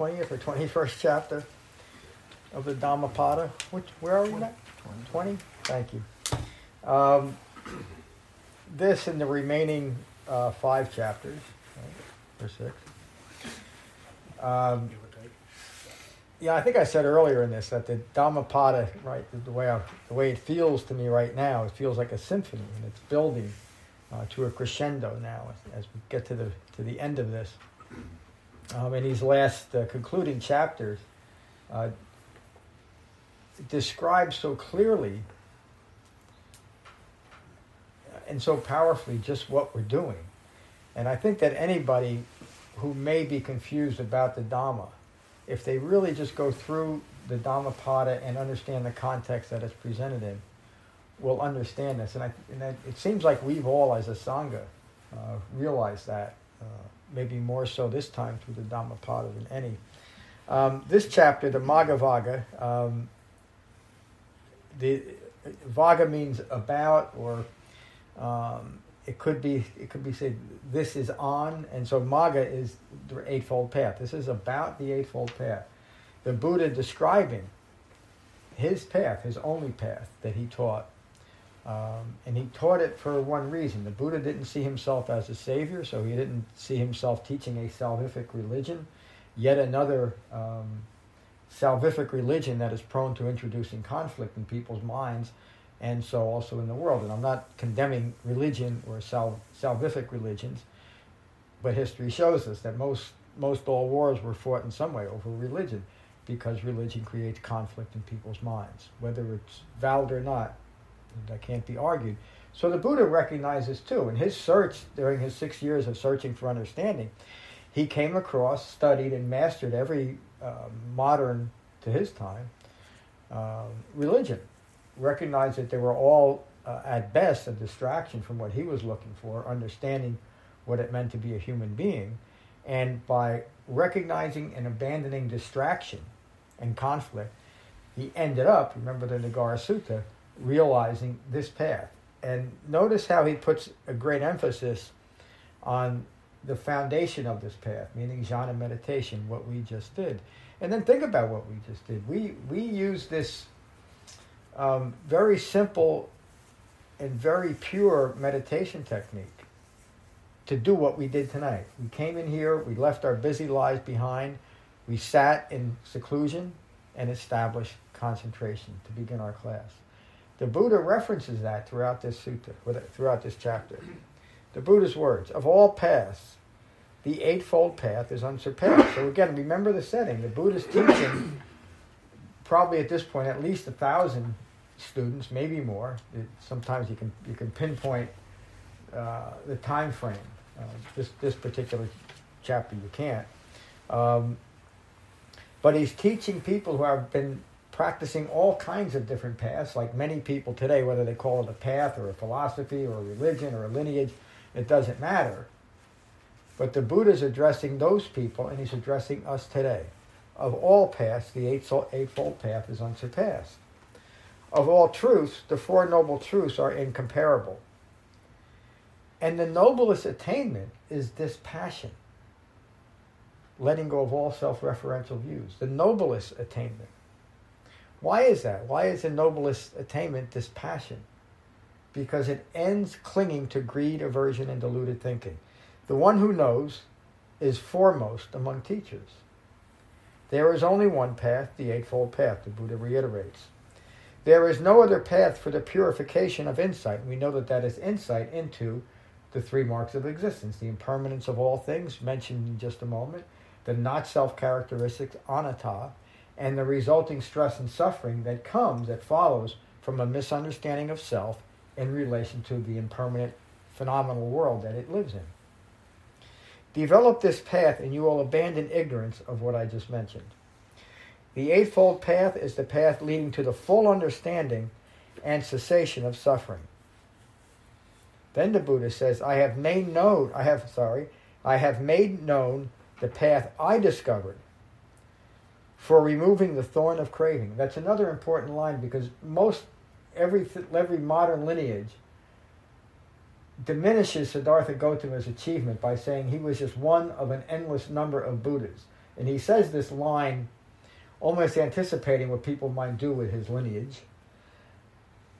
20th or 21st chapter of the Dhammapada. Which, where are we 20. 20? Thank you. Um, this and the remaining uh, five chapters, right, or six. Um, yeah, I think I said earlier in this that the Dhammapada, right, the way I, the way it feels to me right now, it feels like a symphony, and it's building uh, to a crescendo now as, as, we get to the to the end of this. Um, in these last uh, concluding chapters, uh, describes so clearly and so powerfully just what we're doing. And I think that anybody who may be confused about the Dhamma, if they really just go through the Dhammapada and understand the context that it's presented in, will understand this. And, I, and it seems like we've all, as a Sangha, uh, realized that, uh, maybe more so this time through the Dhammapada than any. Um, this chapter, the Magga um, the Vagga means about or um, it could be it could be said this is on, and so Magga is the eightfold path. This is about the eightfold path. The Buddha describing his path, his only path that he taught, um, and he taught it for one reason. The Buddha didn't see himself as a savior, so he didn't see himself teaching a salvific religion, yet another um, salvific religion that is prone to introducing conflict in people's minds and so also in the world. And I'm not condemning religion or sal- salvific religions, but history shows us that most most all wars were fought in some way over religion, because religion creates conflict in people's minds, whether it's valid or not. That can't be argued. So the Buddha recognizes too. In his search during his six years of searching for understanding, he came across, studied, and mastered every uh, modern to his time uh, religion recognized that they were all, uh, at best, a distraction from what he was looking for, understanding what it meant to be a human being. And by recognizing and abandoning distraction and conflict, he ended up, remember the Nagara Sutta, realizing this path. And notice how he puts a great emphasis on the foundation of this path, meaning jhana meditation, what we just did. And then think about what we just did. We, we use this um, very simple and very pure meditation technique to do what we did tonight. We came in here, we left our busy lives behind, we sat in seclusion and established concentration to begin our class. The Buddha references that throughout this sutta, throughout this chapter. The Buddha's words of all paths, the Eightfold Path is unsurpassed. So again, remember the setting. The Buddha's teaching probably at this point at least a thousand students, maybe more. It, sometimes you can you can pinpoint uh, the time frame. Uh, this this particular chapter you can't. Um, but he's teaching people who have been practicing all kinds of different paths, like many people today, whether they call it a path or a philosophy or a religion or a lineage, it doesn't matter. But the Buddha is addressing those people, and he's addressing us today of all paths, the Eightfold Path is unsurpassed. Of all truths, the Four Noble Truths are incomparable. And the noblest attainment is dispassion, letting go of all self referential views. The noblest attainment. Why is that? Why is the noblest attainment dispassion? Because it ends clinging to greed, aversion, and deluded thinking. The one who knows is foremost among teachers. There is only one path, the Eightfold Path, the Buddha reiterates. There is no other path for the purification of insight. We know that that is insight into the three marks of existence the impermanence of all things, mentioned in just a moment, the not self characteristics, anatta, and the resulting stress and suffering that comes, that follows from a misunderstanding of self in relation to the impermanent phenomenal world that it lives in. Develop this path and you will abandon ignorance of what I just mentioned. The Eightfold Path is the path leading to the full understanding and cessation of suffering. Then the Buddha says, I have made known, I have, sorry, I have made known the path I discovered for removing the thorn of craving. That's another important line because most, every, every modern lineage diminishes Siddhartha Gautama's achievement by saying he was just one of an endless number of Buddhas. And he says this line almost anticipating what people might do with his lineage.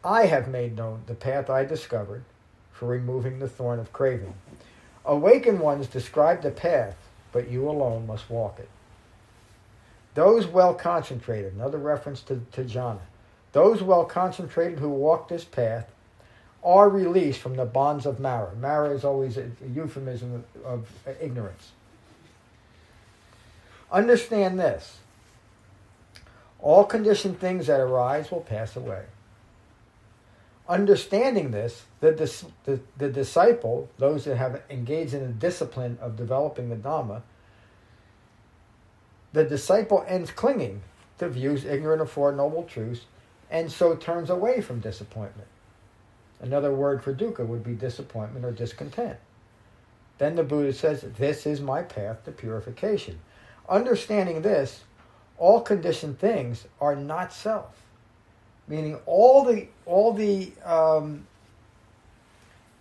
I have made known the path I discovered for removing the thorn of craving. Awakened ones describe the path, but you alone must walk it. Those well concentrated, another reference to, to jhana, those well concentrated who walk this path are released from the bonds of Mara. Mara is always a, a euphemism of, of ignorance. Understand this all conditioned things that arise will pass away. Understanding this, the, the, the, disciple, those that have engaged in the discipline of developing the Dhamma, the disciple ends clinging to views ignorant of Four Noble Truths and so turns away from disappointment. Another word for dukkha would be disappointment or discontent. Then the Buddha says, This is my path to purification. Understanding this, all conditioned things are not self. Meaning all the all the um,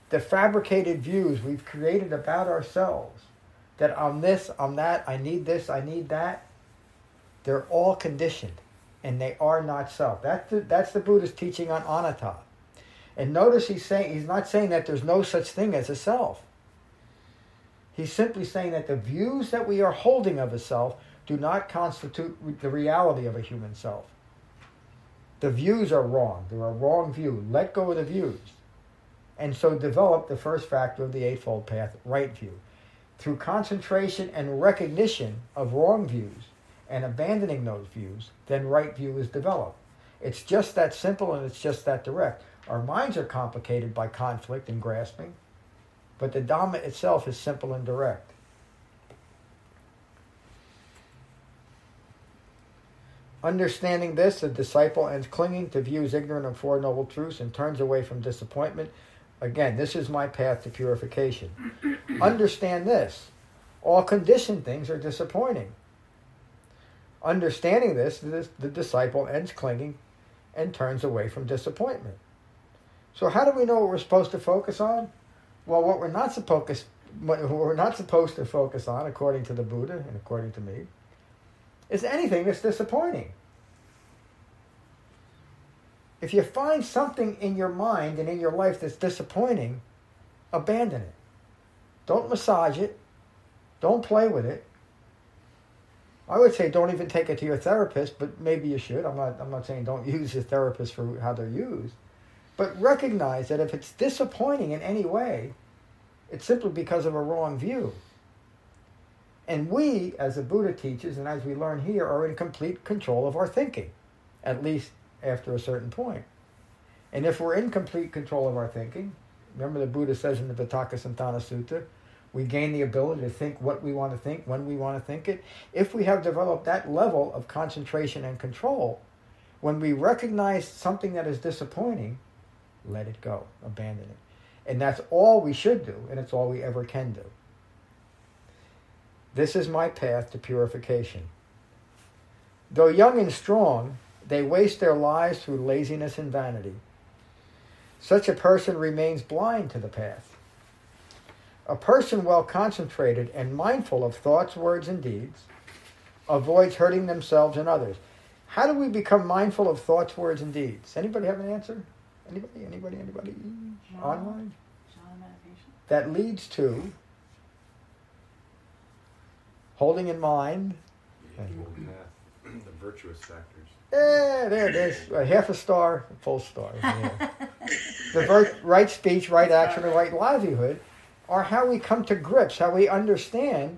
the fabricated views we've created about ourselves that I'm this, I'm that, I need this, I need that, they're all conditioned and they are not self. That's the, that's the Buddha's teaching on anatta. And notice he's saying he's not saying that there's no such thing as a self. He's simply saying that the views that we are holding of a self do not constitute the reality of a human self. The views are wrong. They're a wrong view. Let go of the views. And so develop the first factor of the Eightfold Path, right view. Through concentration and recognition of wrong views and abandoning those views, then right view is developed. It's just that simple and it's just that direct. Our minds are complicated by conflict and grasping, but the Dhamma itself is simple and direct. Understanding this, the disciple ends clinging to views ignorant of Four Noble Truths and turns away from disappointment. Again, this is my path to purification. Understand this all conditioned things are disappointing. Understanding this, the, the disciple ends clinging and turns away from disappointment. So how do we know what we're supposed to focus on? Well, what we're not supposed what we're not supposed to focus on, according to the Buddha and according to me, is anything that's disappointing. If you find something in your mind and in your life that's disappointing, abandon it. Don't massage it. Don't play with it. I would say don't even take it to your therapist, but maybe you should. I'm not I'm not saying don't use your therapist for how they're used. But recognize that if it's disappointing in any way, it's simply because of a wrong view. And we, as the Buddha teaches, and as we learn here, are in complete control of our thinking, at least after a certain point. And if we're in complete control of our thinking, remember the Buddha says in the Vitakkasanthana Sutta, we gain the ability to think what we want to think, when we want to think it. If we have developed that level of concentration and control, when we recognize something that is disappointing, let it go, abandon it. And that's all we should do, and it's all we ever can do. This is my path to purification. Though young and strong, they waste their lives through laziness and vanity. Such a person remains blind to the path. A person well concentrated and mindful of thoughts, words, and deeds avoids hurting themselves and others. How do we become mindful of thoughts, words, and deeds? Anybody have an answer? Anybody? Anybody? Anybody? Jhana. Online? That leads to holding in mind. the virtuous factors. Yeah, there it is. A half a star, full star. Yeah. the ver- right speech, right action, and right livelihood are how we come to grips, how we understand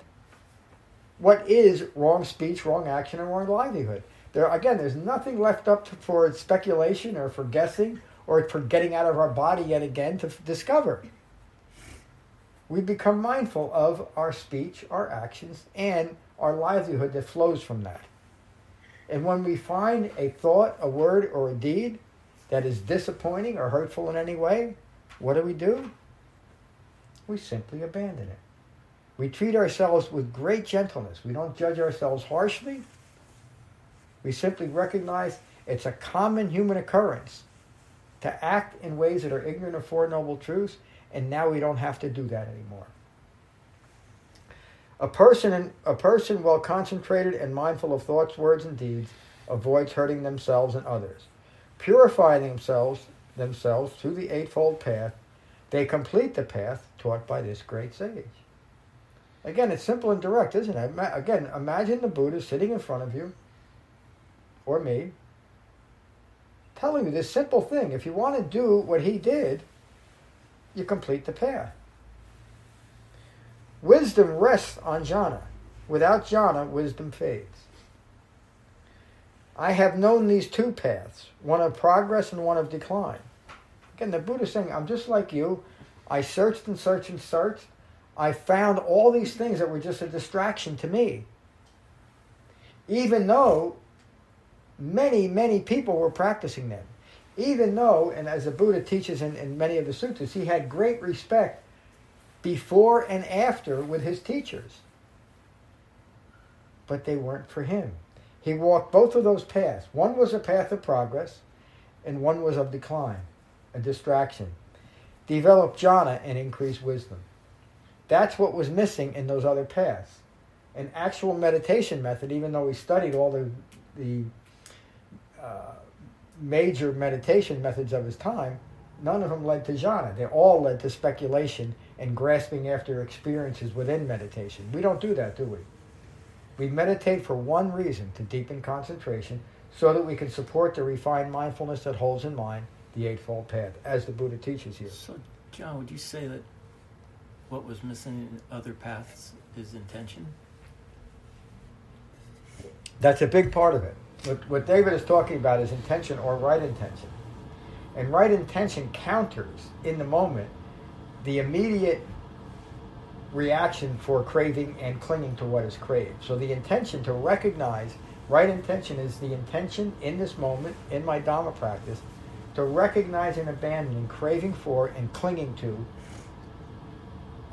what is wrong speech, wrong action, and wrong livelihood. There again, there's nothing left up to, for speculation or for guessing or for getting out of our body yet again to discover. We become mindful of our speech, our actions, and our livelihood that flows from that. And when we find a thought, a word, or a deed that is disappointing or hurtful in any way, what do we do? We simply abandon it. We treat ourselves with great gentleness. We don't judge ourselves harshly. We simply recognize it's a common human occurrence to act in ways that are ignorant of Four Noble Truths, and now we don't have to do that anymore. A person, a person well concentrated and mindful of thoughts, words, and deeds avoids hurting themselves and others. Purifying themselves, themselves through the Eightfold Path, they complete the path taught by this great sage. Again, it's simple and direct, isn't it? Again, imagine the Buddha sitting in front of you, or me, telling you this simple thing. If you want to do what he did, you complete the path. Wisdom rests on jhana. Without jhana, wisdom fades. I have known these two paths, one of progress and one of decline. Again, the Buddha saying, I'm just like you. I searched and searched and searched. I found all these things that were just a distraction to me. Even though many, many people were practicing them. Even though, and as the Buddha teaches in, in many of the sutras, he had great respect before and after with his teachers. But they weren't for him. He walked both of those paths. One was a path of progress, and one was of decline, a distraction. Develop jhana and increase wisdom. That's what was missing in those other paths. An actual meditation method, even though we studied all the, the uh, major meditation methods of his time, none of them led to jhana. They all led to speculation and grasping after experiences within meditation. We don't do that, do we? We meditate for one reason to deepen concentration so that we can support the refined mindfulness that holds in mind the Eightfold Path, as the Buddha teaches here. So, John, would you say that what was missing in other paths is intention? That's a big part of it. What, what David is talking about is intention or right intention. And right intention counters in the moment the immediate reaction for craving and clinging to what is craved. So the intention to recognize right intention is the intention in this moment in my Dhamma practice to recognize and abandon craving for and clinging to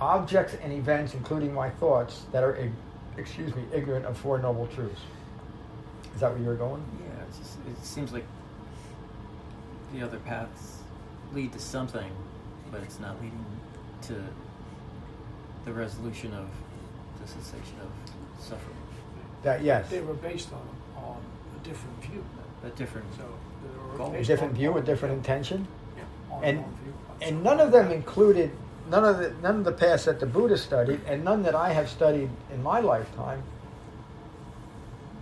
objects and events, including my thoughts, that are, excuse me, ignorant of Four Noble Truths. Is that where you're going? Yeah, just, it seems like the other paths lead to something, but it's not leading to the resolution of the cessation of suffering. That yes. They were based on on a different view. A different So a different view, a different intention, and and none of them included none of the none of the paths that the Buddha studied, and none that I have studied in my lifetime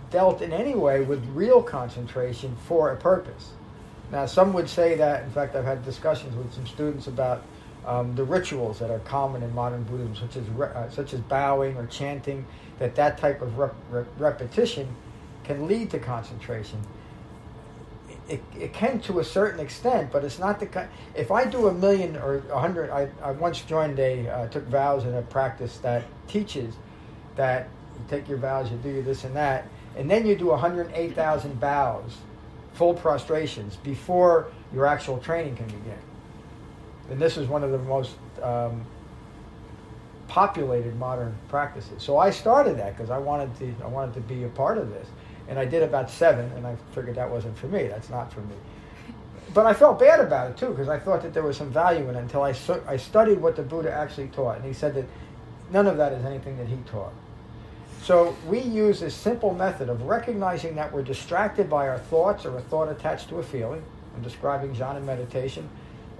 dealt in any way with real concentration for a purpose. Now, some would say that. In fact, I've had discussions with some students about um, the rituals that are common in modern Buddhism, such as re- uh, such as bowing or chanting. That that type of rep- rep- repetition can lead to concentration. It, it can to a certain extent, but it's not the kind. If I do a million or a hundred, I, I once joined a uh, took vows in a practice that teaches that you take your vows, you do your this and that, and then you do 108,000 bows, full prostrations before your actual training can begin. And this is one of the most um, populated modern practices. So I started that because I wanted to I wanted to be a part of this, and I did about seven, and I figured that wasn't for me. That's not for me. But I felt bad about it too because I thought that there was some value in it until I I studied what the Buddha actually taught, and he said that none of that is anything that he taught. So we use this simple method of recognizing that we're distracted by our thoughts or a thought attached to a feeling. I'm describing jhana meditation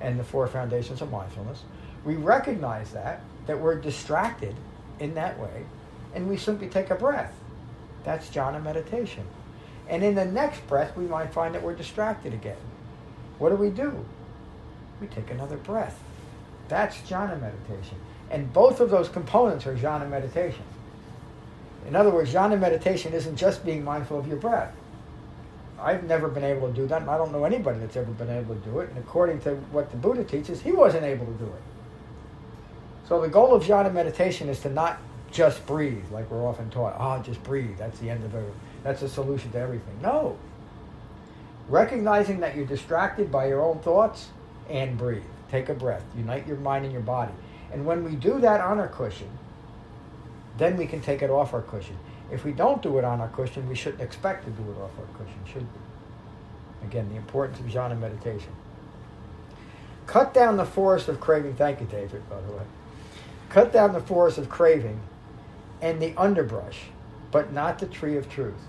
and the four foundations of mindfulness. We recognize that, that we're distracted in that way, and we simply take a breath. That's jhana meditation. And in the next breath, we might find that we're distracted again. What do we do? We take another breath. That's jhana meditation. And both of those components are jhana meditation. In other words, jhana meditation isn't just being mindful of your breath. I've never been able to do that, and I don't know anybody that's ever been able to do it. And according to what the Buddha teaches, he wasn't able to do it. So the goal of jhana meditation is to not just breathe, like we're often taught. Ah, oh, just breathe. That's the end of it. That's the solution to everything. No. Recognizing that you're distracted by your own thoughts and breathe. Take a breath. Unite your mind and your body. And when we do that on our cushion, then we can take it off our cushion. If we don't do it on our cushion, we shouldn't expect to do it off our cushion, should we? Again, the importance of jhana meditation. Cut down the forest of craving. Thank you, David, by the way. Cut down the forest of craving and the underbrush, but not the tree of truth.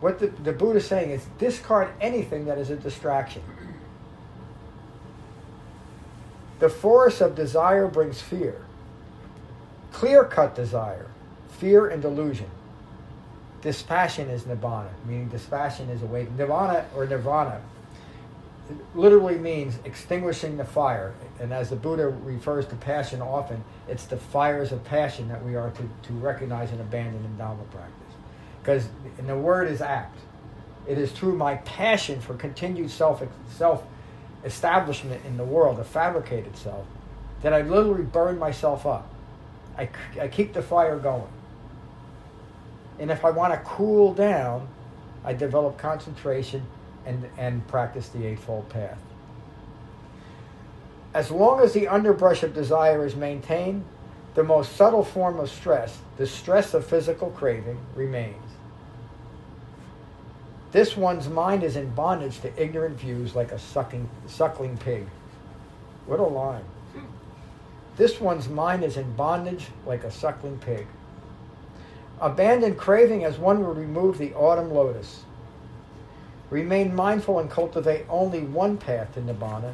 What the, the Buddha is saying is discard anything that is a distraction. The forest of desire brings fear. Clear cut desire, fear and delusion. Dispassion is nibbana, meaning dispassion is awakening. Nirvana or nirvana literally means extinguishing the fire. And as the Buddha refers to passion often, it's the fires of passion that we are to, to recognize and abandon in Dhamma practice. Because the word is apt. It is through my passion for continued self self establishment in the world, a fabricated self, that I literally burn myself up. I, I keep the fire going. And if I want to cool down, I develop concentration and, and practice the Eightfold Path. As long as the underbrush of desire is maintained, the most subtle form of stress, the stress of physical craving, remains. This one's mind is in bondage to ignorant views like a sucking, suckling pig. What a line. This one's mind is in bondage like a suckling pig. Abandon craving as one would remove the autumn lotus. Remain mindful and cultivate only one path to Nibbana,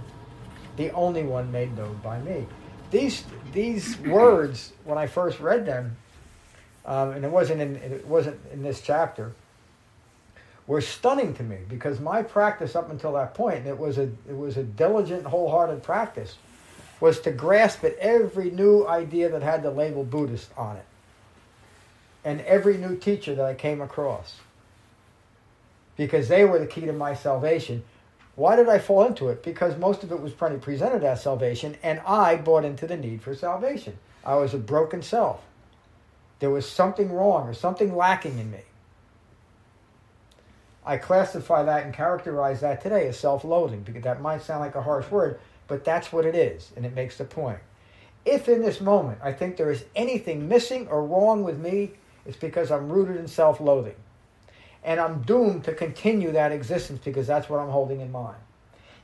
the only one made known by me. These, these words, when I first read them, um, and it wasn't, in, it wasn't in this chapter, were stunning to me because my practice up until that point, and it was a, it was a diligent, wholehearted practice, was to grasp at every new idea that had the label Buddhist on it and every new teacher that I came across because they were the key to my salvation. Why did I fall into it? Because most of it was presented as salvation, and I bought into the need for salvation. I was a broken self. There was something wrong or something lacking in me. I classify that and characterize that today as self loathing because that might sound like a harsh word, but that's what it is, and it makes the point. If in this moment I think there is anything missing or wrong with me, it's because I'm rooted in self loathing and I'm doomed to continue that existence because that's what I'm holding in mind.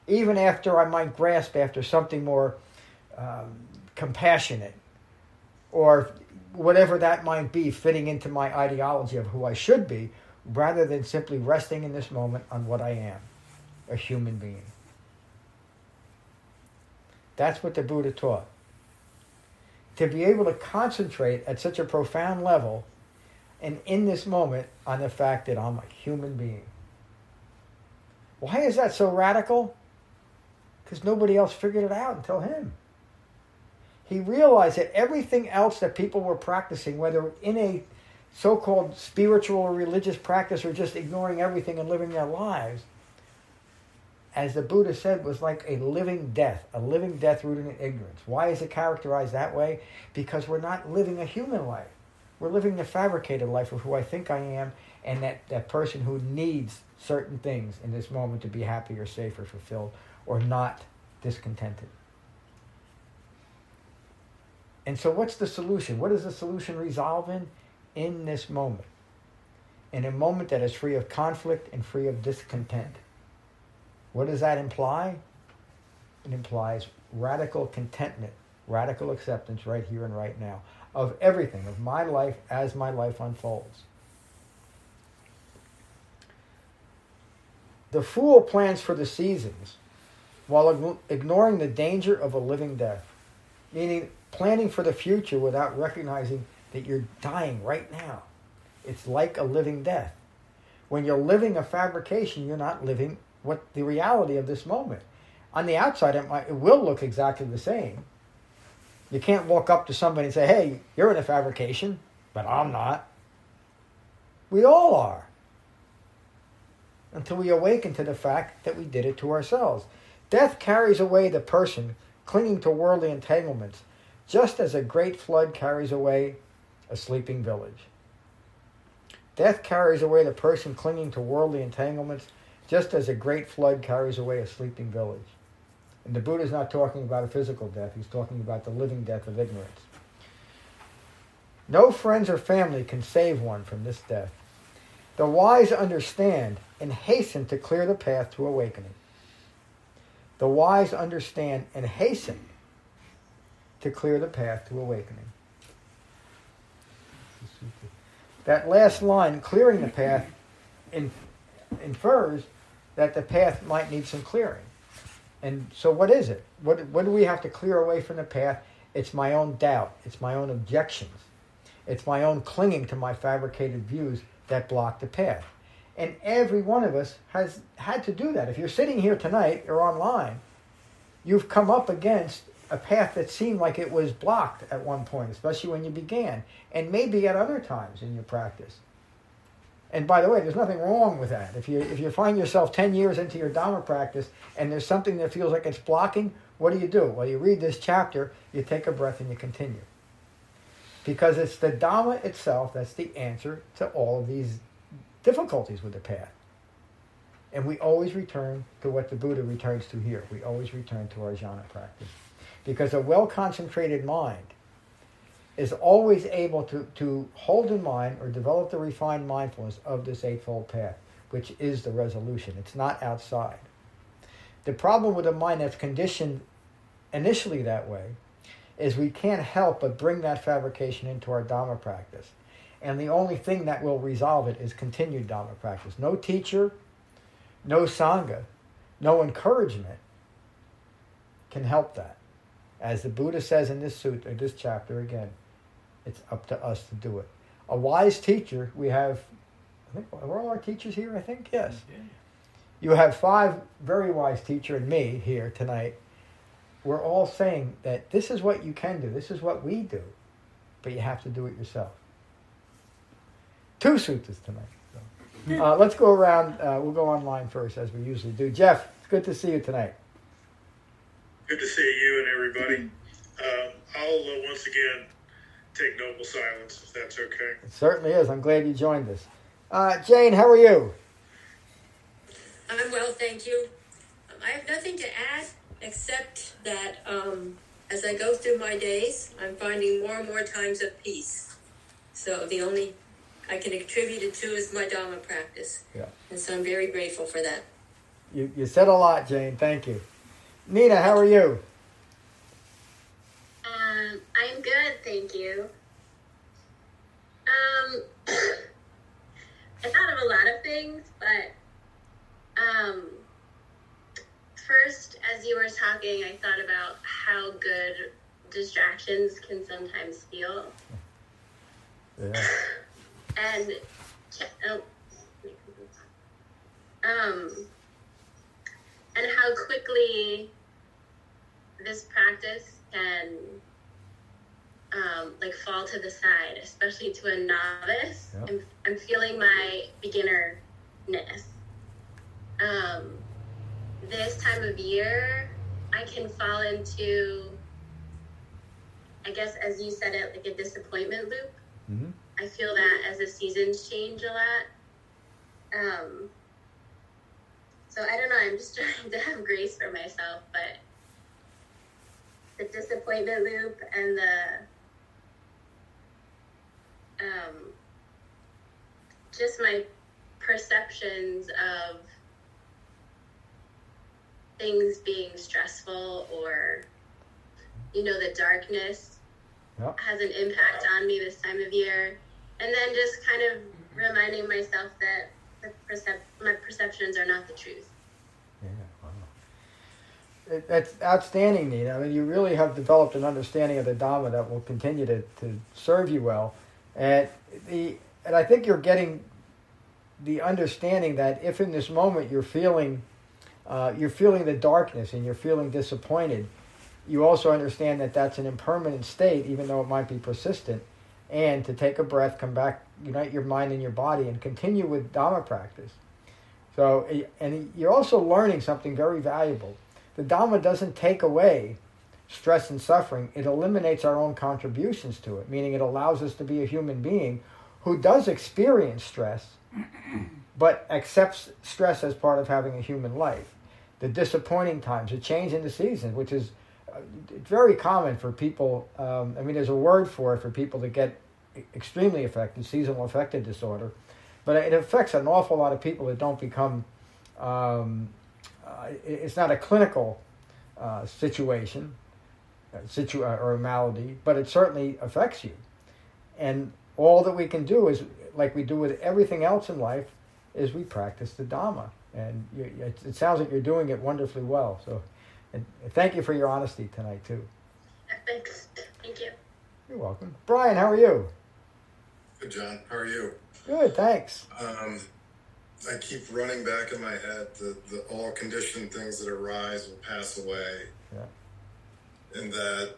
Even after I might grasp after something more um, compassionate or whatever that might be, fitting into my ideology of who I should be, rather than simply resting in this moment on what I am a human being. That's what the Buddha taught. To be able to concentrate at such a profound level and in this moment on the fact that I'm a human being. Why is that so radical? Because nobody else figured it out until him. He realized that everything else that people were practicing, whether in a so called spiritual or religious practice or just ignoring everything and living their lives, as the Buddha said, was like a living death, a living death rooted in ignorance. Why is it characterized that way? Because we're not living a human life. We're living the fabricated life of who I think I am and that, that person who needs certain things in this moment to be happy or safe or fulfilled or not discontented. And so, what's the solution? What is the solution resolve in? In this moment. In a moment that is free of conflict and free of discontent. What does that imply? It implies radical contentment, radical acceptance right here and right now of everything, of my life as my life unfolds. The fool plans for the seasons while ignoring the danger of a living death, meaning planning for the future without recognizing that you're dying right now. It's like a living death. When you're living a fabrication, you're not living what the reality of this moment. On the outside, it, might, it will look exactly the same, you can't walk up to somebody and say, hey, you're in a fabrication, but I'm not. We all are. Until we awaken to the fact that we did it to ourselves. Death carries away the person clinging to worldly entanglements, just as a great flood carries away a sleeping village. Death carries away the person clinging to worldly entanglements, just as a great flood carries away a sleeping village. And the Buddha is not talking about a physical death, he's talking about the living death of ignorance. No friends or family can save one from this death. The wise understand and hasten to clear the path to awakening. The wise understand and hasten to clear the path to awakening. That last line, clearing the path, infers that the path might need some clearing. And so, what is it? What, what do we have to clear away from the path? It's my own doubt, it's my own objections, it's my own clinging to my fabricated views that block the path. And every one of us has had to do that. If you're sitting here tonight or online, you've come up against a path that seemed like it was blocked at one point, especially when you began, and maybe at other times in your practice. And by the way, there's nothing wrong with that. If you if you find yourself 10 years into your Dharma practice and there's something that feels like it's blocking, what do you do? Well, you read this chapter, you take a breath and you continue. Because it's the Dharma itself that's the answer to all of these difficulties with the path. And we always return to what the Buddha returns to here. We always return to our jhana practice. Because a well concentrated mind is always able to, to hold in mind or develop the refined mindfulness of this Eightfold Path, which is the resolution. It's not outside. The problem with a mind that's conditioned initially that way is we can't help but bring that fabrication into our Dhamma practice. And the only thing that will resolve it is continued Dhamma practice. No teacher, no Sangha, no encouragement can help that. As the Buddha says in this sutta, this chapter again, it's up to us to do it. A wise teacher, we have, I think, are all our teachers here? I think, yes. You have five very wise teacher and me here tonight. We're all saying that this is what you can do. This is what we do. But you have to do it yourself. Two suttas tonight. So. Uh, let's go around. Uh, we'll go online first, as we usually do. Jeff, it's good to see you tonight. Good to see you and everybody. Um, I'll uh, once again take noble silence, if that's okay. It certainly is. I'm glad you joined us. Uh, Jane, how are you? I'm well, thank you. Um, I have nothing to add except that um, as I go through my days, I'm finding more and more times of peace. So the only I can attribute it to is my Dharma practice. Yeah. And so I'm very grateful for that. You, you said a lot, Jane. Thank you. Nina, how are you? Um, I'm good, thank you. Um, I thought of a lot of things, but um, first, as you were talking, I thought about how good distractions can sometimes feel. Yeah. and oh, um, and how quickly this practice can um, like fall to the side, especially to a novice. Yep. I'm, I'm feeling my beginnerness. Um, this time of year, I can fall into, I guess, as you said it, like a disappointment loop. Mm-hmm. I feel that as the seasons change a lot. Um, so I don't know. I'm just trying to have grace for myself, but the disappointment loop and the um, just my perceptions of things being stressful or you know the darkness Yep. has an impact on me this time of year and then just kind of reminding myself that the percep- my perceptions are not the truth Yeah, wow. It, that's outstanding, Nina. I mean, you really have developed an understanding of the Dhamma that will continue to, to serve you well. And the and I think you're getting the understanding that if in this moment you're feeling uh, you're feeling the darkness and you're feeling disappointed, you also understand that that's an impermanent state, even though it might be persistent. And to take a breath, come back, unite your mind and your body, and continue with Dhamma practice. So, and you're also learning something very valuable. The Dhamma doesn't take away stress and suffering, it eliminates our own contributions to it, meaning it allows us to be a human being who does experience stress, but accepts stress as part of having a human life. The disappointing times, the change in the seasons, which is uh, very common for people. Um, I mean, there's a word for it for people that get extremely affected, seasonal affective disorder, but it affects an awful lot of people that don't become. Um, uh, it's not a clinical uh, situation, situ- uh, or a malady, but it certainly affects you. And all that we can do is, like we do with everything else in life, is we practice the Dhamma. And you, it, it sounds like you're doing it wonderfully well. So, and thank you for your honesty tonight too. Thanks. Thank you. You're welcome, Brian. How are you? Good, John. How are you? Good, thanks. Um, I keep running back in my head the, the all conditioned things that arise will pass away. Yeah. And that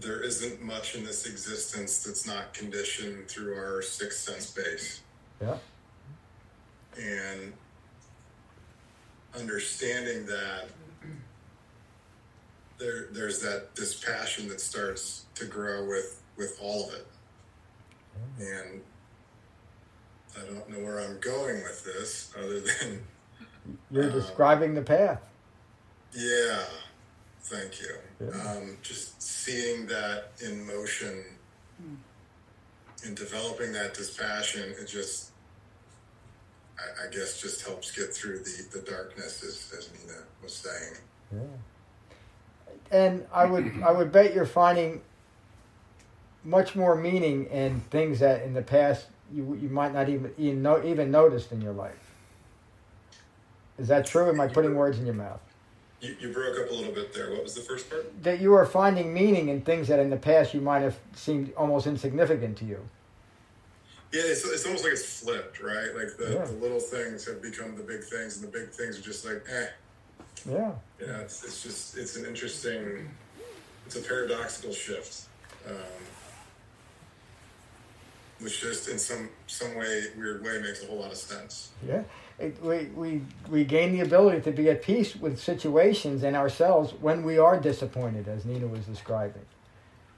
there isn't much in this existence that's not conditioned through our sixth sense base. Yeah. And understanding that there there's that this passion that starts to grow with with all of it. And I don't know where I'm going with this other than You're Uh, describing the path. yeah, thank you. Yeah. Um, just seeing that in motion and developing that dispassion, it just, I, I guess, just helps get through the, the darkness, as, as Nina was saying. Yeah. And I would I would bet you're finding much more meaning in things that in the past you you might not even even, know, even noticed in your life. Is that true? Am I putting words in your mouth? You, you broke up a little bit there. What was the first part? That you are finding meaning in things that in the past you might have seemed almost insignificant to you. Yeah, it's, it's almost like it's flipped, right? Like the, Yeah. the little things have become the big things, and the big things are just like, eh. Yeah. You know, it's, it's just, it's an interesting, it's a paradoxical shift. Um, which just in some some way, weird way, makes a whole lot of sense. Yeah. It, we, we, we gain the ability to be at peace with situations and ourselves when we are disappointed, as Nina was describing.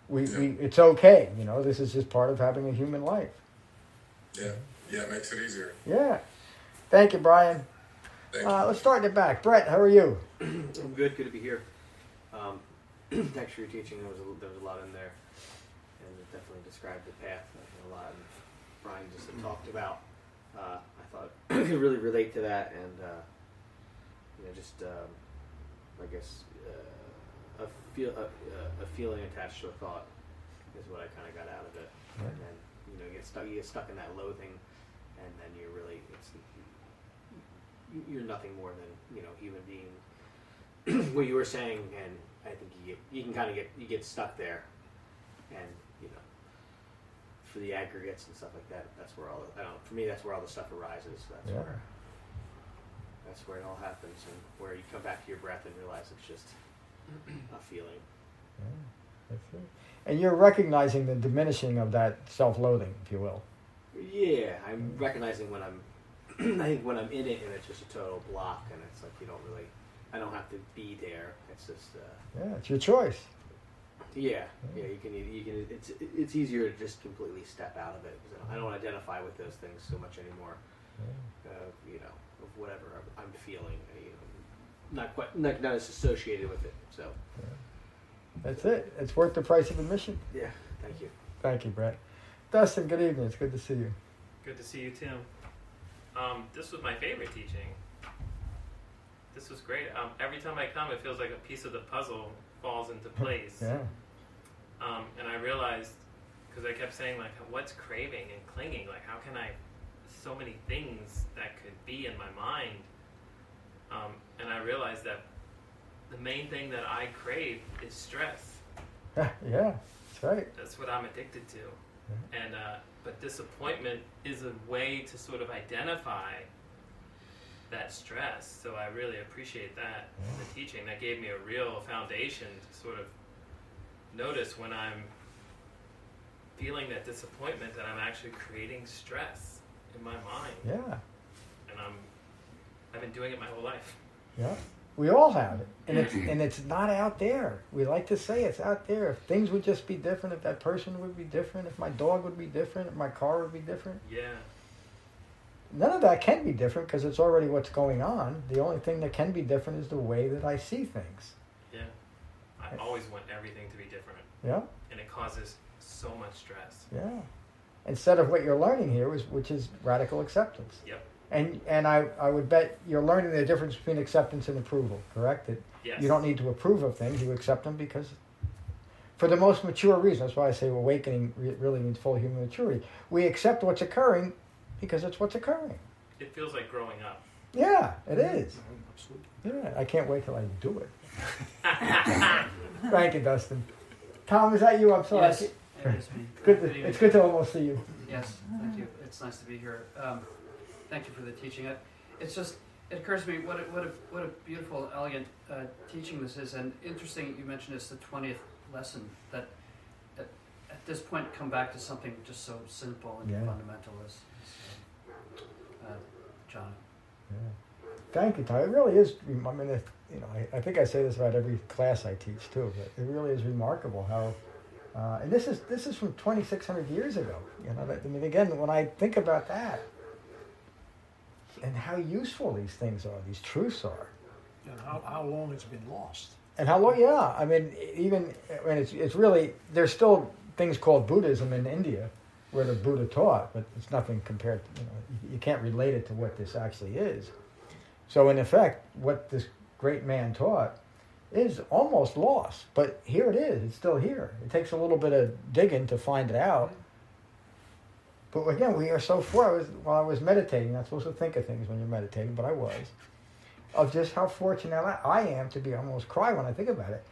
We, we, it's okay, you know, this is just part of having a human life. Yeah, yeah, it makes it easier. Yeah. Thank you, Brian. Thank Uh, you. let's start in the back. Brett, how are you? I'm good. Good to be here. Um, thanks for your teaching. There was a, there was a lot in there, and it definitely described the path a lot. And Brian just had talked about. Uh, I thought I could really relate to that, and uh, you know, just um, I guess uh, a feel a, a feeling attached to a thought is what I kind of got out of it. Yeah. And then you know, you get stuck. You get stuck in that loathing, and then you're really it's you're nothing more than you know human being what you were saying, and I think you get, you can kind of get you get stuck there, and for the aggregates and stuff like that, that's where all the, I don't. For me, that's where all the stuff arises. That's Yeah. where that's where it all happens, and where you come back to your breath and realize it's just a feeling. That's it. And you're recognizing the diminishing of that self-loathing, if you will. Yeah, I'm recognizing when I'm. I think when I'm in it and it's just a total block, and it's like you don't really. I don't have to be there. It's just. Uh, Yeah, it's your choice. Yeah, yeah, you can you can it's it's easier to just completely step out of it because I don't identify with those things so much anymore. Uh, you know, of whatever I'm, I'm feeling, uh, you know, not quite not, not as associated with it. So That's it. It's worth the price of admission. yeah, thank you. Thank you, Brett. Dustin, good evening. It's good to see you. Good to see you, Tim. Um, this was my favorite teaching. This was great. Um, every time I come, it feels like a piece of the puzzle falls into place. Yeah. Um, and I realized, because I kept saying, like, what's craving and clinging? Like, how can I, so many things that could be in my mind. Um, and I realized that the main thing that I crave is stress. yeah, that's right. That's what I'm addicted to. And uh, but disappointment is a way to sort of identify that stress. So I really appreciate that in the teaching. That gave me a real foundation to sort of notice when I'm feeling that disappointment that I'm actually creating stress in my mind. Yeah, And I'm I've been doing it my whole life. yeah. We all have it, and it's mm-hmm. and it's not out there. We like to say it's out there. If things would just be different, if that person would be different, if my dog would be different, if my car would be different. Yeah. None of that can be different because it's already what's going on. The only thing that can be different is the way that I see things. I always want everything to be different. Yeah. And it causes so much stress. Yeah. Instead of what you're learning here, was, which is radical acceptance. Yep. And and I, I would bet you're learning the difference between acceptance and approval, correct? That Yes. you don't need to approve of things, you accept them because, for the most mature reason, that's why I say awakening really means full human maturity. We accept what's occurring because it's what's occurring. It feels like growing up. Yeah, it is. Mm-hmm. Absolutely. Yeah, I can't wait till I do it. Thank you, Dustin. Tom, is that you? I'm sorry. Yes, it is me. It's good. Good To, it's good to almost see you. Yes, thank you. It's nice to be here. Um, thank you for the teaching. It, it's just it occurs to me what a, what a what a beautiful, elegant uh, teaching this is, and interesting. You mentioned it's the twentieth lesson that at, at this point come back to something just so simple and Yeah. fundamental as, as uh, John. Yeah. Thank you, Tom. It really is. I mean, it, you know, I, I think I say this about every class I teach too, but it really is remarkable how. Uh, and this is this is from 2,600 years ago. You know, that, I mean, again, when I think about that, and how useful these things are, these truths are, And how, how long it's been lost. and how long. Yeah, I mean, even I mean, it's it's really there's still things called Buddhism in India, where the Buddha taught, but it's nothing compared. To, you know, you can't relate it to what this actually is. So in effect, what this great man taught is almost lost, but here it is. It's still here. It takes a little bit of digging to find it out. But again, we are so far. While I was meditating. Not supposed to think of things when you're meditating, but I was. Of just how fortunate I I am to be. I almost cry when I think about it.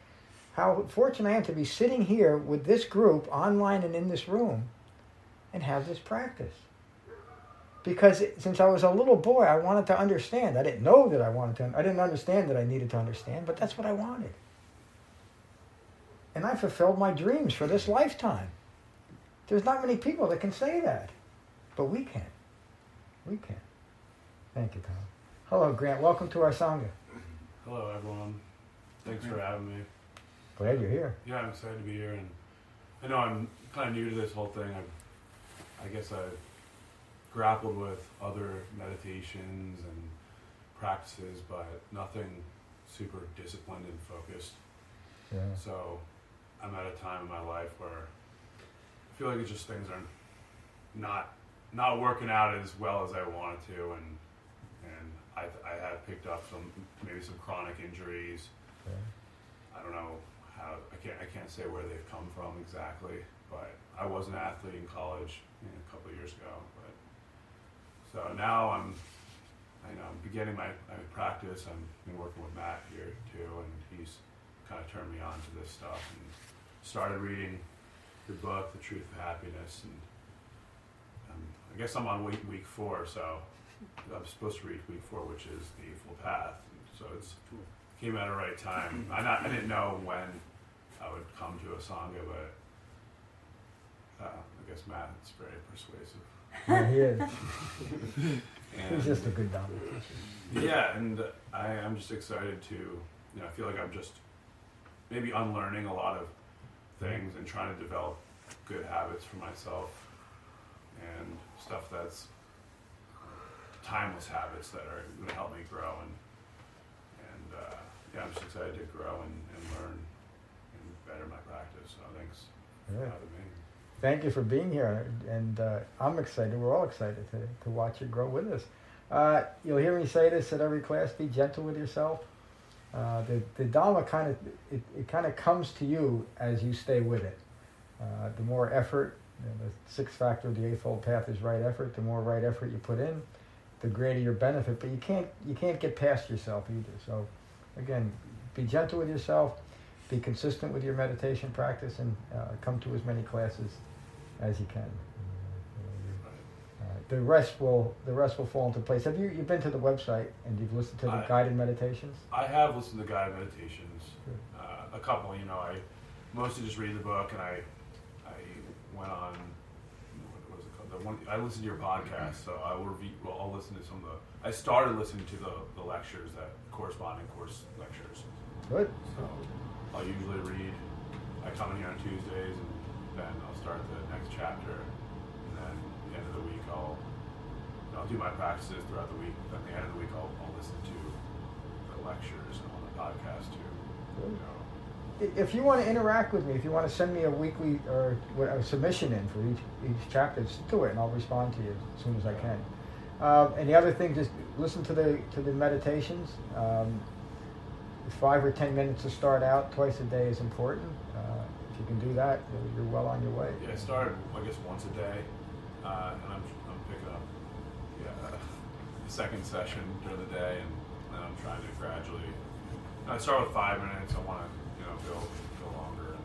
How fortunate I am to be sitting here with this group online and in this room, and have this practice because since I was a little boy, I wanted to understand. I didn't know that I wanted to. I didn't understand that I needed to understand, but that's what I wanted. And I fulfilled my dreams for this lifetime. There's not many people that can say that, but we can. We can. Thank you, Tom. Hello, Grant. Welcome to our sangha. Hello, everyone. Thanks for having me. Glad you're here. Yeah, I'm excited to be here, and I know I'm kind of new to this whole thing. I've, I guess I've grappled with other meditations and practices, but nothing super disciplined and focused. Yeah. So I'm at a time in my life where I feel like it's just things are not not working out as well as I wanted to, and and I I have picked up some maybe some chronic injuries. Okay. I don't know how I can't I can't say where they've come from exactly, but I was an athlete in college you know, a couple of years ago. So now I'm I know I'm beginning my, my practice. I'm been working with Matt here too, and he's kind of turned me on to this stuff and started reading your book, The Truth of Happiness, and um, I guess I'm on week week four, so I'm supposed to read week four, which is the Full Path. So it's came at the right time. I not I didn't know when I would come to a sangha, but uh, I guess Matt's very persuasive. Yeah, he is. He's just a good teacher. yeah, and I, I'm just excited to, you know, I feel like I'm just maybe unlearning a lot of things and trying to develop good habits for myself and stuff that's timeless habits that are going to help me grow and and uh, yeah, I'm just excited to grow and, and learn and better my practice. So thanks for Yeah. having me. Thank you for being here, and uh, I'm excited. We're all excited to, to watch you grow with us. Uh, you'll hear me say this at every class: be gentle with yourself. Uh, the the Dhamma kind of it, it kind of comes to you as you stay with it. Uh, the more effort, you know, the sixth factor of the eightfold path is right effort. The more right effort you put in, the greater your benefit. But you can't you can't get past yourself either. So, again, be gentle with yourself. Be consistent with your meditation practice, and uh, come to as many classes as you can. Uh, the rest will the rest will fall into place. Have you you've been to the website and you've listened to the I- guided meditations? I have listened to guided meditations, uh, a couple. You know, I mostly just read the book, and I I went on what was it called, the one I listen to your podcast, so I will review. Well, I'll listen to some of the. I started listening to the, the lectures that corresponding course lectures. Good. So I'll usually read. I come in here on Tuesdays, and then I'll start the next chapter, and then at the end of the week I'll I'll do my practices throughout the week. At the end of the week I'll, I'll listen to the lectures and on the podcast too. You know, If you want to interact with me, if you want to send me a weekly or a submission in for each each chapter, just do it, and I'll respond to you as soon as I can. Um, and the other thing, just listen to the to the meditations. Um, five or ten minutes to start out twice a day is important. Uh, you can do that, you're- you're well on your way. Yeah, I started, I guess, once a day, uh, and I'm, I'm picking up yeah, the second session during the day, and then I'm trying to gradually. I start with five minutes. I want to, you know, go go longer, and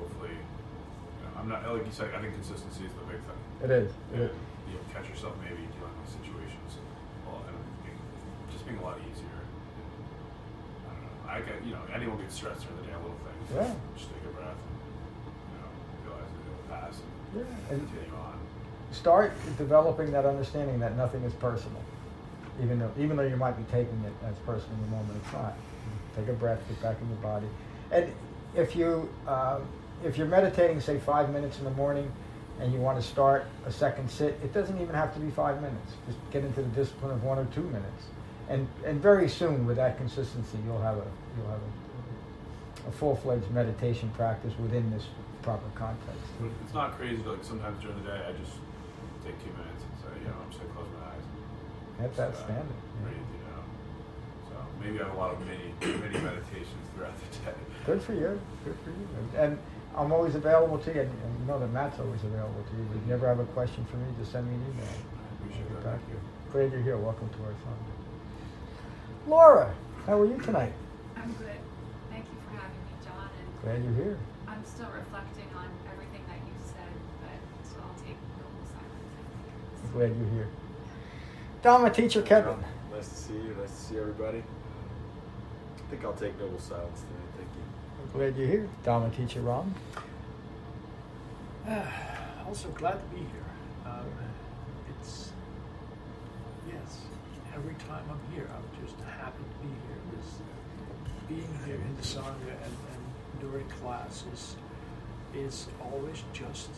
hopefully, you know, I'm not like you said. I think consistency is the big thing. It is. It is. you'll catch yourself maybe dealing with situations, well, and being, just being a lot easier. I don't know. I get, you know, anyone gets stressed during the day, little things. Yeah. Just take a breath and, you know, realize that it'll pass and Yeah, and- continue on. Start developing that understanding that nothing is personal, even though even though you might be taking it as personal in the moment. It's not. Take a breath, get back in your body, and if you uh, if you're meditating, say five minutes in the morning, and you want to start a second sit, it doesn't even have to be five minutes. Just get into the discipline of one or two minutes, and and very soon with that consistency, you'll have a you'll have a, a full fledged meditation practice within this proper context. It's not crazy. Like sometimes during the day, I just take two minutes and say, you know, I'm just gonna close my eyes. That's Just, uh, outstanding. Breathe, you know. So maybe I have a lot of mini mini meditations throughout the day. Good for you. Good for you. And I'm always available to you. And and you know that Matt's always available to you. If you ever have a question for me, just send me an email. appreciate I'll that. get you. Glad you're here. Welcome to our fund. Laura, how are you tonight? I'm good. Thank you for having me, John. And Glad you're here. I'm still reflecting on everything that you've said, but so I'll take noble silence. Glad you're here. Dharma teacher Kevin. Nice to see you. Nice to see everybody. I think I'll take noble silence tonight. Thank you. I'm glad you're here. Dharma teacher Ram. also glad to be here. Um, it's yes, every time I'm here, I'm just happy to be here. This, being here in the sangha and, during classes is always just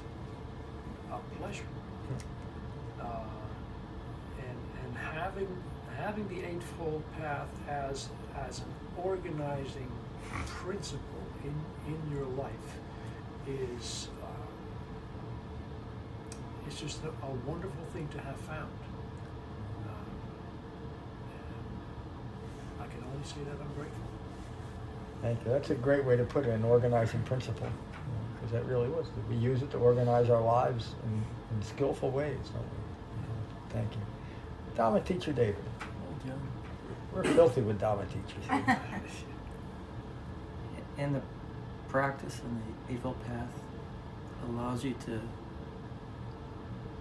a pleasure. Uh, and and having having the eightfold path as as an organizing principle in in your life is uh, it's just a, a wonderful thing to have found. And I can only say that I'm grateful. Thank you. That's a great way to put it, an organizing principle. Because that really was. We use it to organize our lives in, in skillful ways, don't we? Thank you. Dharma teacher David. We're filthy with Dharma teachers. And the practice and the Eightfold Path allows you to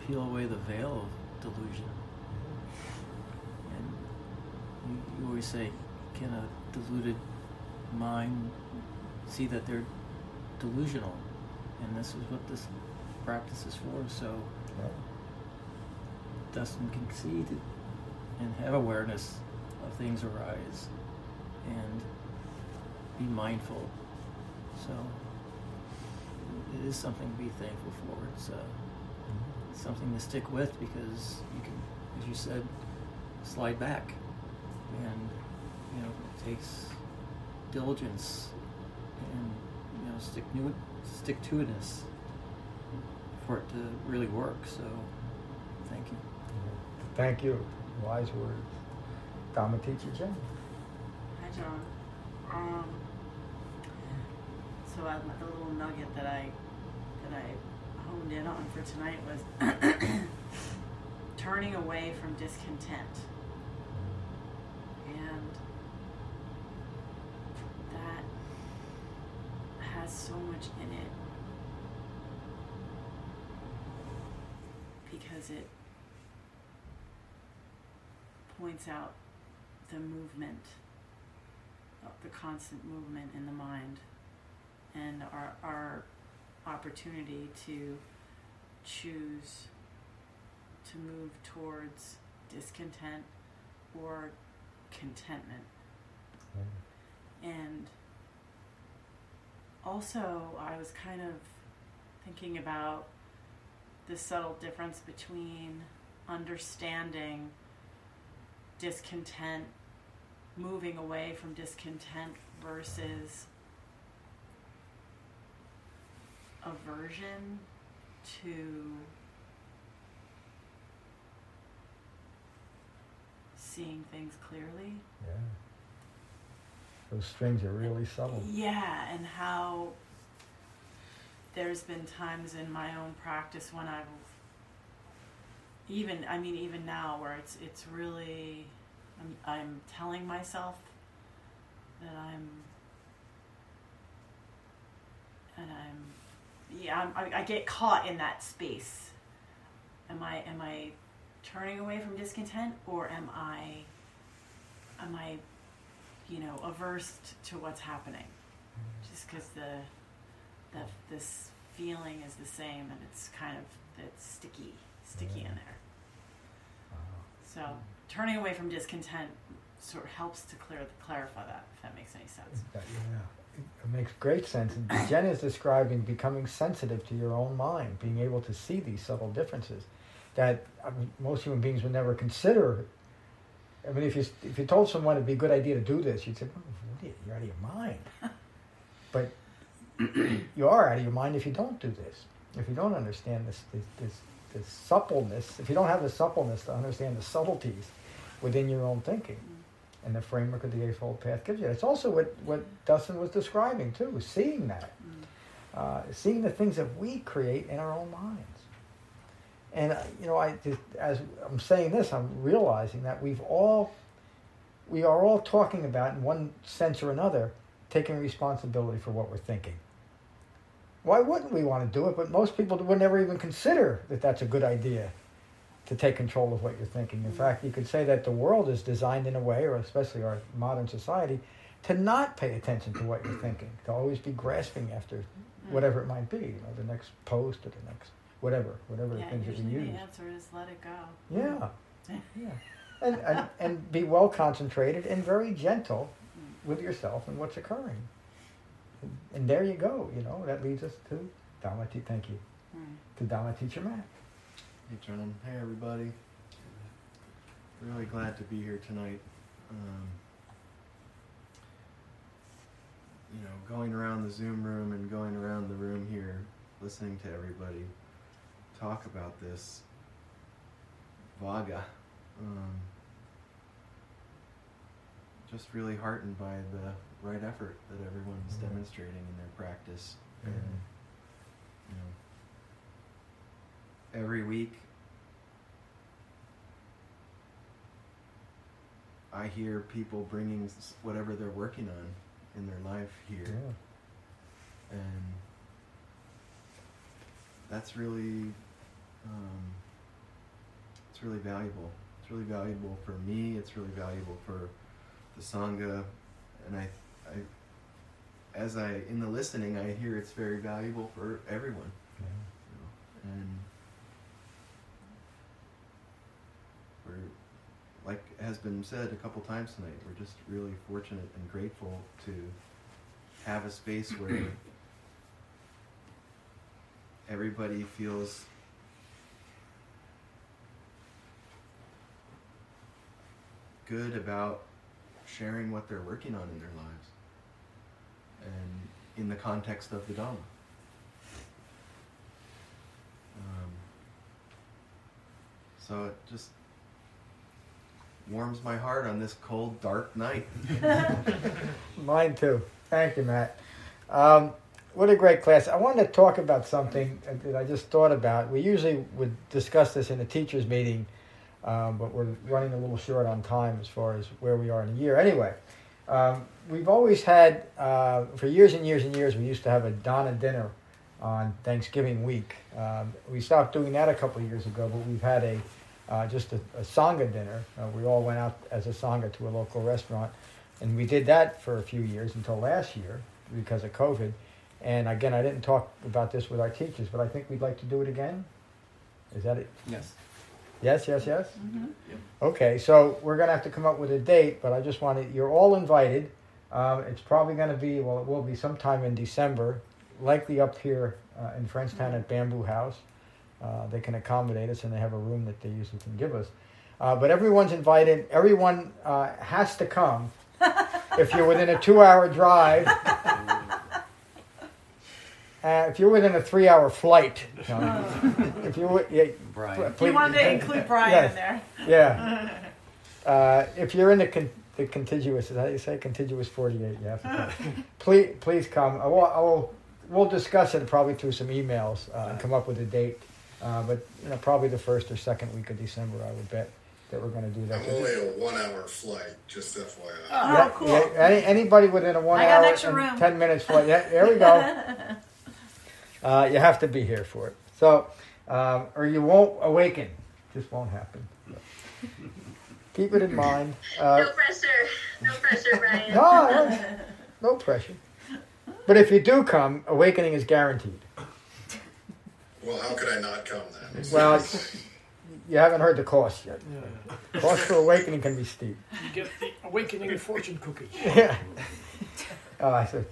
peel away the veil of delusion. And you, you always say, can a deluded mind see that they're delusional? And this is what this practice is for. So Dustin can see to, and have awareness of things arise and be mindful. So it is something to be thankful for. It's uh, something to stick with because you can, as you said, slide back, and you know it takes diligence and you know stick new stick to itness for it to really work. So thank you. Thank you. Wise words. Dharma teacher Jen. Hi, John. Um, so I, the little nugget that I that I honed in on for tonight was turning away from discontent, and that has so much in it because it points out the movement, uh, the constant movement in the mind, and our, our opportunity to choose to move towards discontent or contentment. And also, I was kind of thinking about the subtle difference between understanding discontent, moving away from discontent versus aversion to seeing things clearly. Yeah. Those strings are really subtle. Yeah, and how there's been times in my own practice when I've even I mean even now where it's it's really I'm I'm telling myself that I'm and I'm yeah I'm, I, I get caught in that space. Am I am I turning away from discontent or am I am I you know averse to what's happening. Just because the the this feeling is the same and it's kind of it's sticky sticky in there. Uh-huh. So turning away from discontent sort of helps to clear clarify that if that makes any sense. Yeah, it- makes great sense. And Jen is describing becoming sensitive to your own mind, being able to see these subtle differences that I mean, most human beings would never consider. I mean, if you if you told someone it'd be a good idea to do this, you'd say, "Oh, what are you- "You're out of your mind." but you are out of your mind if you don't do this. If you don't understand this this, this this suppleness, if you don't have the suppleness to understand the subtleties within your own thinking and the framework of the Eightfold Path gives you. It's also what, what Dustin was describing too, seeing that, uh, seeing the things that we create in our own minds. And uh, you know, I just, as I'm saying this, I'm realizing that we've all, we are all talking about in one sense or another, taking responsibility for what we're thinking. Why wouldn't we want to do it? But most people would never even consider that that's a good idea to take control of what you're thinking. In fact, you could say that the world is designed in a way, or especially our modern society, to not pay attention to what you're thinking, to always be grasping after whatever it might be, you know, the next post or the next whatever, whatever the yeah things that we usually use. the answer is let it go Yeah, yeah, and, and and be well concentrated and very gentle with yourself and what's occurring. And, and there you go. You know that leads us to Dharma. Te- Thank you to Dharma teacher Matt. Hey, John. Hey, everybody. Really glad to be here tonight. Um, you know, going around the Zoom room and going around the room here, listening to everybody talk about this Vagga. Um, just really heartened by the right effort that everyone's Mhm. demonstrating in their practice. And, you know, every week I hear people bringing whatever they're working on in their life here. And that's really, um, it's really valuable. It's really valuable for me. It's really valuable for the sangha, and I, I, as I in the listening, I hear it's very valuable for everyone. You know, and we're, like has been said a couple times tonight, we're just really fortunate and grateful to have a space where everybody feels good about sharing what they're working on in their lives and in the context of the Dhamma. Um, so it just warms my heart on this cold, dark night. Mine too. Thank you, Matt. Um, what a great class. I wanted to talk about something that I just thought about. We usually would discuss this in a teacher's meeting, um, but we're running a little short on time as far as where we are in the year. Anyway, um, we've always had, uh, for years and years and years, we used to have a Dana dinner on Thanksgiving week. Um, we stopped doing that a couple of years ago, but we've had a uh, just a, a sangha dinner. Uh, we all went out as a sangha to a local restaurant, and we did that for a few years until last year because of COVID. And again, I didn't talk about this with our teachers, but I think we'd like to do it again. Is that it? Yes. Yes, yes, yes. Mhm. Okay, so we're gonna have to come up with a date, but I just wanted you're all invited. Um, it's probably gonna be well, it will be sometime in December, likely up here uh, in Frenchtown at Bamboo House. Uh, they can accommodate us, and they have a room that they usually can give us. Uh, but everyone's invited. Everyone uh, has to come. if you're within a two-hour drive, uh, if you're within a three-hour flight, John, if you would, yeah, Brian. please- You wanted to include Brian yes, in there. Yeah. Uh, if you're in the con- the contiguous, is that how you say contiguous 48? Yeah. please, please come. I will, I will, we'll discuss it probably through some emails uh, and come up with a date. Uh, but you know, probably the first or second week of December, I would bet that we're going to do that. I'm only a one-hour flight, just FYI. Oh, Yeah, cool. yeah, any, anybody within a one I got an hour extra and room. ten minutes flight. Yeah, there we go. uh, you have to be here for it. So, um, or you won't awaken. Just won't happen. Keep it in mind. Uh, no pressure. No pressure, Brian. no, no, no pressure. But if you do come, awakening is guaranteed. Well, how could I not come then? Well, you haven't heard the cost yet. Cost for awakening can be steep. You get the awakening fortune cookie. Yeah. Oh, I said,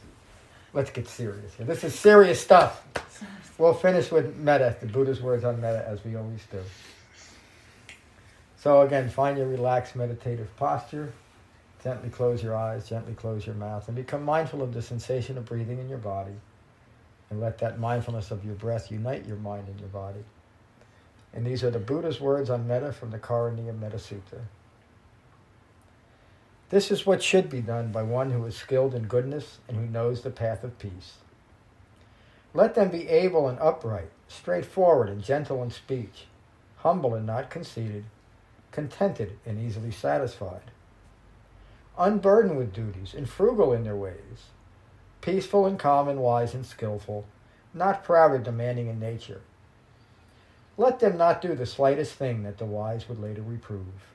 let's get serious here. This is serious stuff. We'll finish with metta, the Buddha's words on metta, as we always do. So again, find your relaxed meditative posture. Gently close your eyes, gently close your mouth, and become mindful of the sensation of breathing in your body. And let that mindfulness of your breath unite your mind and your body. And these are the Buddha's words on metta from the Karaniya Metta Sutta. This is what should be done by one who is skilled in goodness and who knows the path of peace. Let them be able and upright, straightforward and gentle in speech, humble and not conceited, contented and easily satisfied, unburdened with duties and frugal in their ways, peaceful and calm and wise and skillful, not proud or demanding in nature. Let them not do the slightest thing that the wise would later reprove.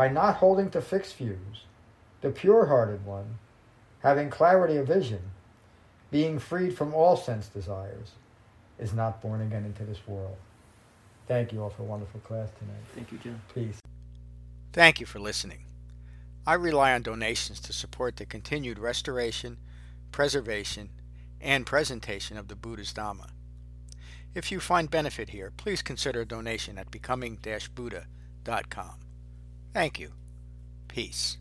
By not holding to fixed views, the pure hearted one, having clarity of vision, being freed from all sense desires, is not born again into this world. Thank you all for a wonderful class tonight. Thank you, Jim. Peace. Thank you for listening. I rely on donations to support the continued restoration, preservation, and presentation of the Buddha's Dhamma. If you find benefit here, please consider a donation at becoming-buddha.com. Thank you. Peace.